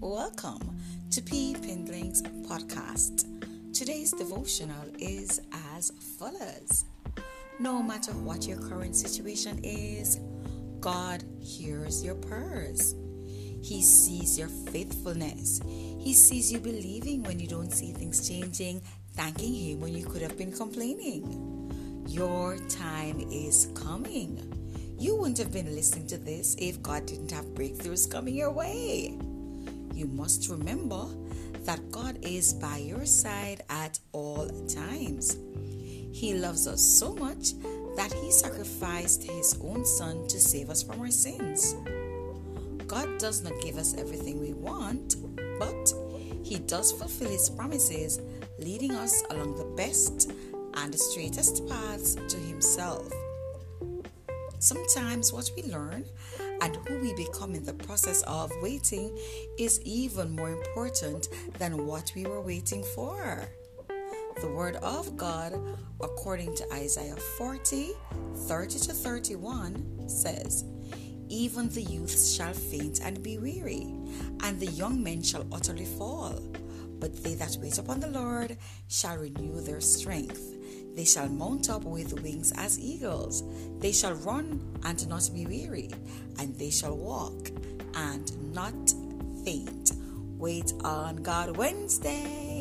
Welcome to Peepindling's podcast. Today's devotional is as follows No matter what your current situation is, God hears your prayers. He sees your faithfulness. He sees you believing when you don't see things changing, thanking Him when you could have been complaining. Your time is coming. You wouldn't have been listening to this if God didn't have breakthroughs coming your way. You must remember that God is by your side at all times. He loves us so much that He sacrificed His own Son to save us from our sins. God does not give us everything we want, but He does fulfill His promises, leading us along the best and the straightest paths to Himself. Sometimes what we learn and who we become in the process of waiting is even more important than what we were waiting for. The Word of God, according to Isaiah 40 30 to 31, says, Even the youths shall faint and be weary, and the young men shall utterly fall. But they that wait upon the Lord shall renew their strength. They shall mount up with wings as eagles. They shall run and not be weary, and they shall walk and not faint. Wait on God Wednesday.